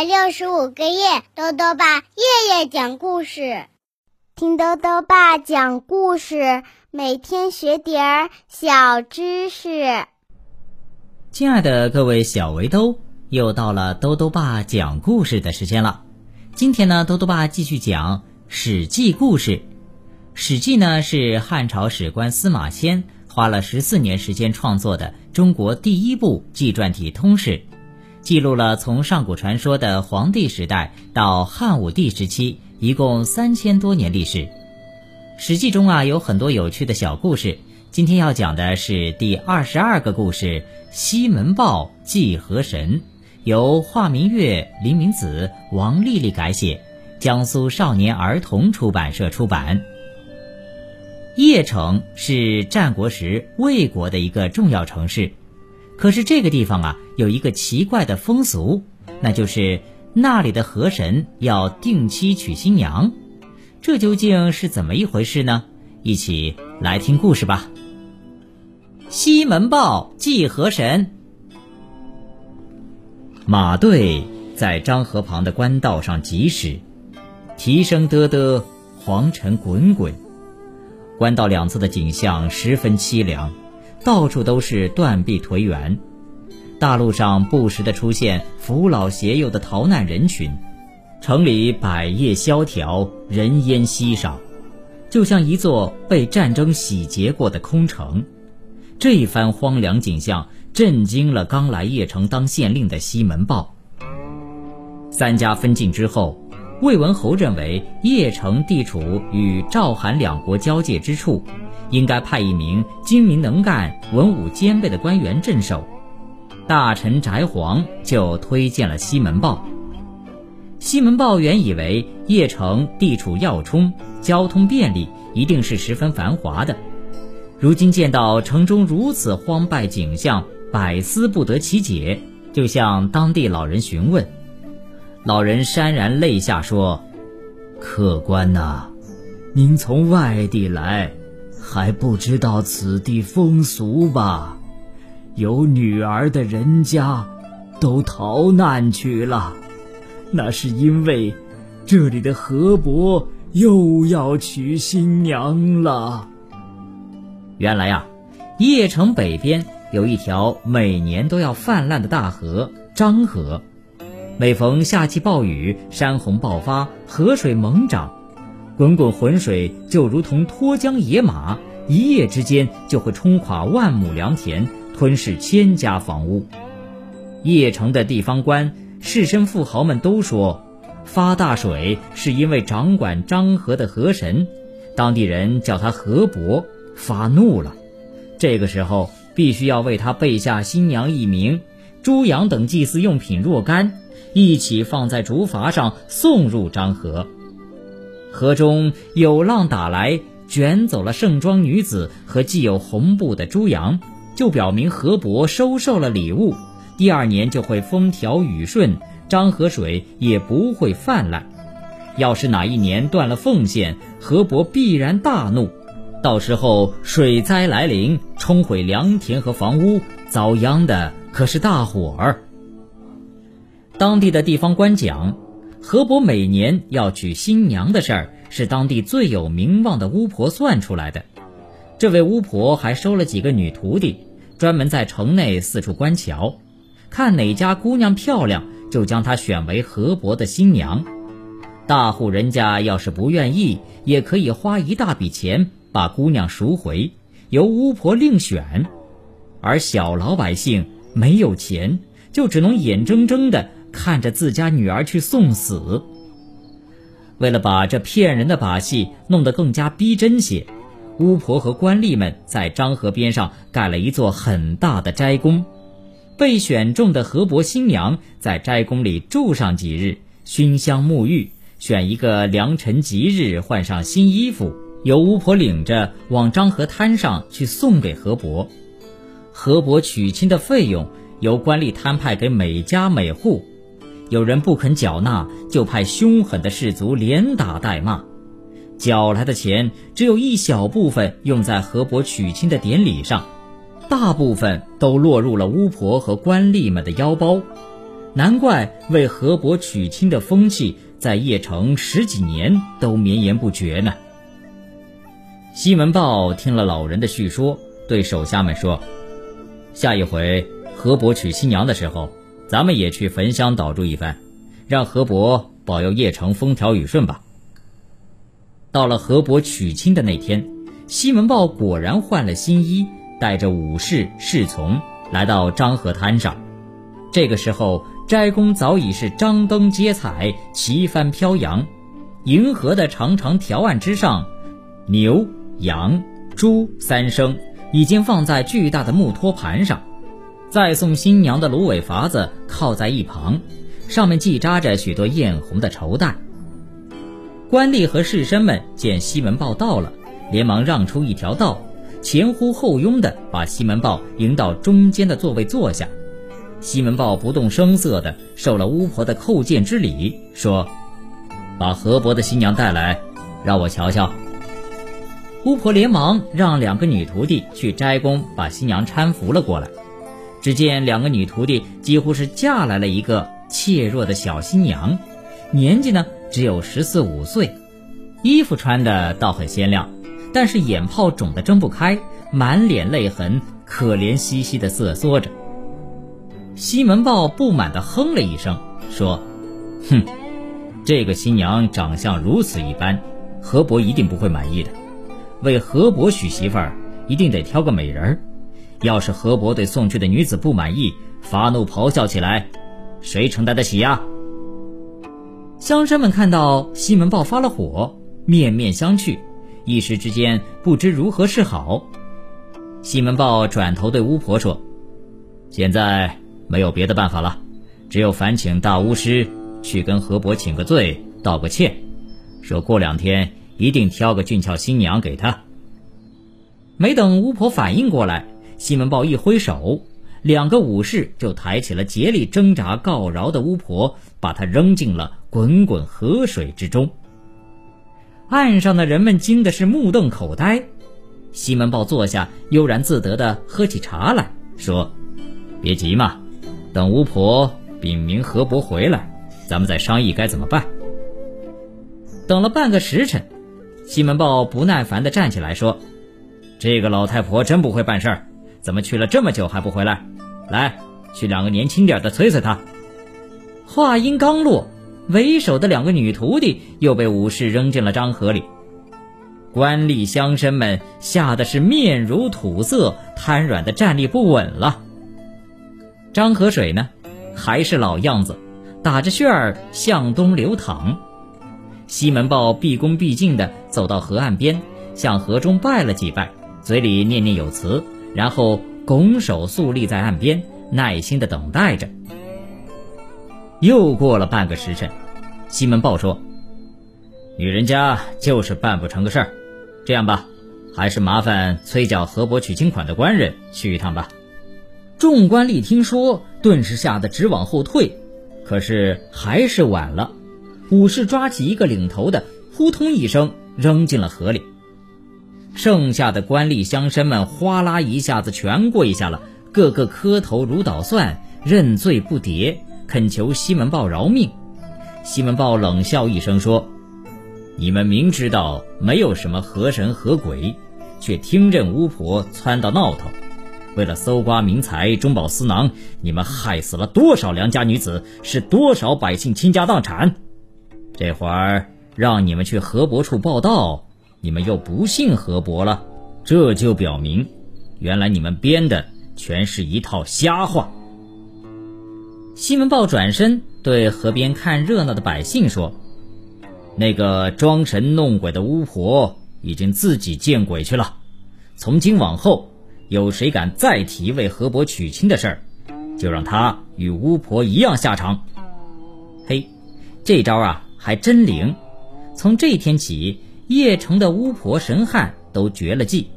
百六十五个夜，豆豆爸夜夜讲故事，听豆豆爸讲故事，每天学点儿小知识。亲爱的各位小围兜，又到了豆豆爸讲故事的时间了。今天呢，豆豆爸继续讲《史记》故事。《史记》呢是汉朝史官司马迁花了十四年时间创作的中国第一部纪传体通史。记录了从上古传说的黄帝时代到汉武帝时期，一共三千多年历史。《史记》中啊有很多有趣的小故事，今天要讲的是第二十二个故事《西门豹祭河神》，由华明月、林明子、王丽丽改写，江苏少年儿童出版社出版。邺城是战国时魏国的一个重要城市。可是这个地方啊，有一个奇怪的风俗，那就是那里的河神要定期娶新娘，这究竟是怎么一回事呢？一起来听故事吧。西门豹祭河神，马队在漳河旁的官道上疾驶，蹄声嘚嘚，黄尘滚滚，官道两侧的景象十分凄凉。到处都是断壁颓垣，大路上不时地出现扶老携幼的逃难人群，城里百业萧条，人烟稀少，就像一座被战争洗劫过的空城。这番荒凉景象震惊了刚来邺城当县令的西门豹。三家分晋之后，魏文侯认为邺城地处与赵、韩两国交界之处。应该派一名精明能干、文武兼备的官员镇守。大臣翟璜就推荐了西门豹。西门豹原以为邺城地处要冲，交通便利，一定是十分繁华的。如今见到城中如此荒败景象，百思不得其解，就向当地老人询问。老人潸然泪下说：“客官呐，您从外地来。”还不知道此地风俗吧？有女儿的人家，都逃难去了。那是因为这里的河伯又要娶新娘了。原来呀，邺城北边有一条每年都要泛滥的大河——漳河。每逢夏季暴雨，山洪爆发，河水猛涨。滚滚浑水就如同脱缰野马，一夜之间就会冲垮万亩良田，吞噬千家房屋。邺城的地方官、士绅、富豪们都说，发大水是因为掌管漳河的河神，当地人叫他河伯，发怒了。这个时候必须要为他备下新娘一名，猪羊等祭祀用品若干，一起放在竹筏上送入漳河。河中有浪打来，卷走了盛装女子和系有红布的猪羊，就表明河伯收受了礼物。第二年就会风调雨顺，漳河水也不会泛滥。要是哪一年断了奉献，河伯必然大怒，到时候水灾来临，冲毁良田和房屋，遭殃的可是大伙儿。当地的地方官讲。河伯每年要娶新娘的事儿，是当地最有名望的巫婆算出来的。这位巫婆还收了几个女徒弟，专门在城内四处观瞧，看哪家姑娘漂亮，就将她选为河伯的新娘。大户人家要是不愿意，也可以花一大笔钱把姑娘赎回，由巫婆另选。而小老百姓没有钱，就只能眼睁睁的。看着自家女儿去送死，为了把这骗人的把戏弄得更加逼真些，巫婆和官吏们在漳河边上盖了一座很大的斋宫。被选中的河伯新娘在斋宫里住上几日，熏香沐浴，选一个良辰吉日换上新衣服，由巫婆领着往漳河滩上去送给河伯。河伯娶亲的费用由官吏摊派给每家每户。有人不肯缴纳，就派凶狠的士卒连打带骂。缴来的钱只有一小部分用在河伯娶亲的典礼上，大部分都落入了巫婆和官吏们的腰包。难怪为河伯娶亲的风气在邺城十几年都绵延不绝呢。西门豹听了老人的叙说，对手下们说：“下一回河伯娶新娘的时候，咱们也去焚香祷祝一番，让河伯保佑邺城风调雨顺吧。”到了河伯娶亲的那天，西门豹果然换了新衣，带着武士侍从来到漳河滩上。这个时候，斋宫早已是张灯结彩，旗帆飘扬，银河的长长条案之上，牛。羊、猪三牲已经放在巨大的木托盘上，再送新娘的芦苇筏子靠在一旁，上面系扎着许多艳红的绸带。官吏和士绅们见西门豹到了，连忙让出一条道，前呼后拥的把西门豹迎到中间的座位坐下。西门豹不动声色地受了巫婆的叩见之礼，说：“把河伯的新娘带来，让我瞧瞧。”巫婆连忙让两个女徒弟去斋宫把新娘搀扶了过来。只见两个女徒弟几乎是嫁来了一个怯弱的小新娘，年纪呢只有十四五岁，衣服穿的倒很鲜亮，但是眼泡肿得睁不开，满脸泪痕，可怜兮兮的瑟缩着。西门豹不满地哼了一声，说：“哼，这个新娘长相如此一般，河伯一定不会满意的。”为河伯娶媳妇儿，一定得挑个美人儿。要是河伯对送去的女子不满意，发怒咆哮起来，谁承担得起呀？乡绅们看到西门豹发了火，面面相觑，一时之间不知如何是好。西门豹转头对巫婆说：“现在没有别的办法了，只有烦请大巫师去跟河伯请个罪，道个歉，说过两天。”一定挑个俊俏新娘给他。没等巫婆反应过来，西门豹一挥手，两个武士就抬起了竭力挣扎告饶的巫婆，把她扔进了滚滚河水之中。岸上的人们惊的是目瞪口呆。西门豹坐下，悠然自得地喝起茶来说：“别急嘛，等巫婆禀明河伯回来，咱们再商议该怎么办。”等了半个时辰。西门豹不耐烦地站起来说：“这个老太婆真不会办事儿，怎么去了这么久还不回来？来，去两个年轻点的催催他。”话音刚落，为首的两个女徒弟又被武士扔进了漳河里。官吏乡绅们吓得是面如土色，瘫软的站立不稳了。漳河水呢，还是老样子，打着旋儿向东流淌。西门豹毕恭毕敬地走到河岸边，向河中拜了几拜，嘴里念念有词，然后拱手肃立在岸边，耐心地等待着。又过了半个时辰，西门豹说：“女人家就是办不成个事儿，这样吧，还是麻烦催缴河伯娶亲款的官人去一趟吧。”众官吏听说，顿时吓得直往后退，可是还是晚了。武士抓起一个领头的，扑通一声扔进了河里。剩下的官吏乡绅们哗啦一下子全跪下了，个个磕头如捣蒜，认罪不迭，恳求西门豹饶命。西门豹冷笑一声说：“你们明知道没有什么河神河鬼，却听任巫婆撺掇闹腾，为了搜刮民财、中饱私囊，你们害死了多少良家女子，使多少百姓倾家荡产。”这会儿让你们去河伯处报道，你们又不信河伯了，这就表明，原来你们编的全是一套瞎话。西门豹转身对河边看热闹的百姓说：“那个装神弄鬼的巫婆已经自己见鬼去了，从今往后，有谁敢再提为河伯娶亲的事儿，就让他与巫婆一样下场。”嘿，这招啊！还真灵！从这天起，邺城的巫婆神汉都绝了迹。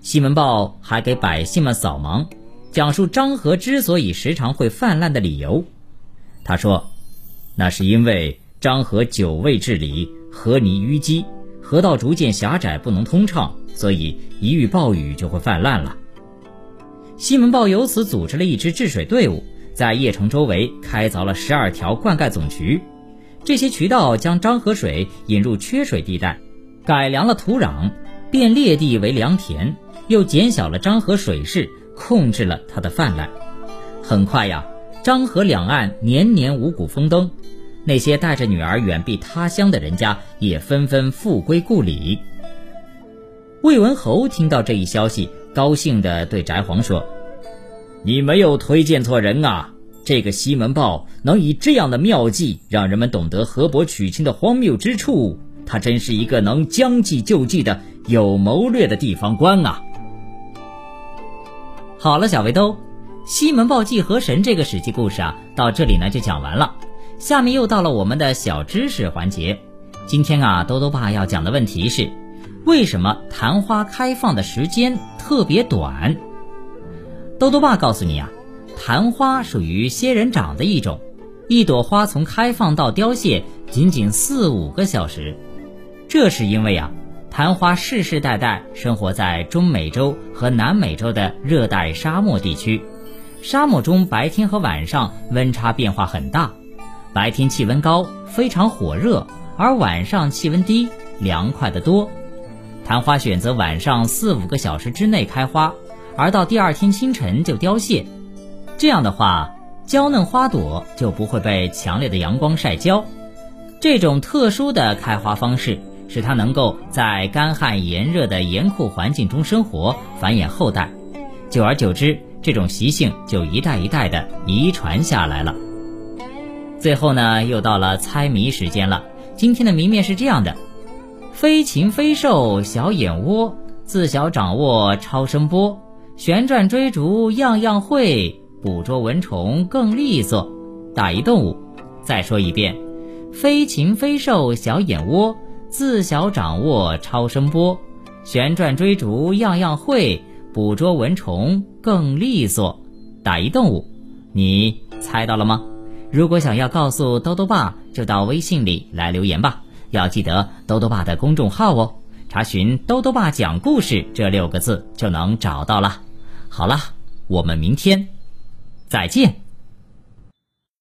西门豹还给百姓们扫盲，讲述漳河之所以时常会泛滥的理由。他说：“那是因为漳河久未治理，河泥淤积，河道逐渐狭窄，不能通畅，所以一遇暴雨就会泛滥了。”西门豹由此组织了一支治水队伍。在邺城周围开凿了十二条灌溉总渠，这些渠道将漳河水引入缺水地带，改良了土壤，变裂地为良田，又减小了漳河水势，控制了它的泛滥。很快呀，漳河两岸年年五谷丰登，那些带着女儿远避他乡的人家也纷纷复归故里。魏文侯听到这一消息，高兴地对翟璜说：“你没有推荐错人啊！这个西门豹能以这样的妙计让人们懂得河伯娶亲的荒谬之处，他真是一个能将计就计的有谋略的地方官啊！”好了，小围兜，西门豹祭河神这个史记故事啊，到这里呢就讲完了。下面又到了我们的小知识环节。今天啊，兜兜爸要讲的问题是。为什么昙花开放的时间特别短？兜兜爸告诉你啊，昙花属于仙人掌的一种，一朵花从开放到凋谢仅仅四五个小时。这是因为啊，昙花世世代代生活在中美洲和南美洲的热带沙漠地区，沙漠中白天和晚上温差变化很大，白天气温高，非常火热，而晚上气温低，凉快得多。昙花选择晚上四五个小时之内开花，而到第二天清晨就凋谢。这样的话，娇嫩花朵就不会被强烈的阳光晒焦。这种特殊的开花方式，使它能够在干旱炎热的严酷环境中生活，繁衍后代。久而久之，这种习性就一代一代的遗传下来了。最后呢，又到了猜谜时间了。今天的谜面是这样的。非禽非兽小眼窝，自小掌握超声波，旋转追逐样样会，捕捉蚊虫更利索。打一动物，再说一遍，非禽非兽小眼窝，自小掌握超声波，旋转追逐样样会，捕捉蚊虫更利索。打一动物，你猜到了吗？如果想要告诉兜兜爸，就到微信里来留言吧。要记得兜兜爸的公众号哦，查询“兜兜爸讲故事”这六个字就能找到了。好了，我们明天再见。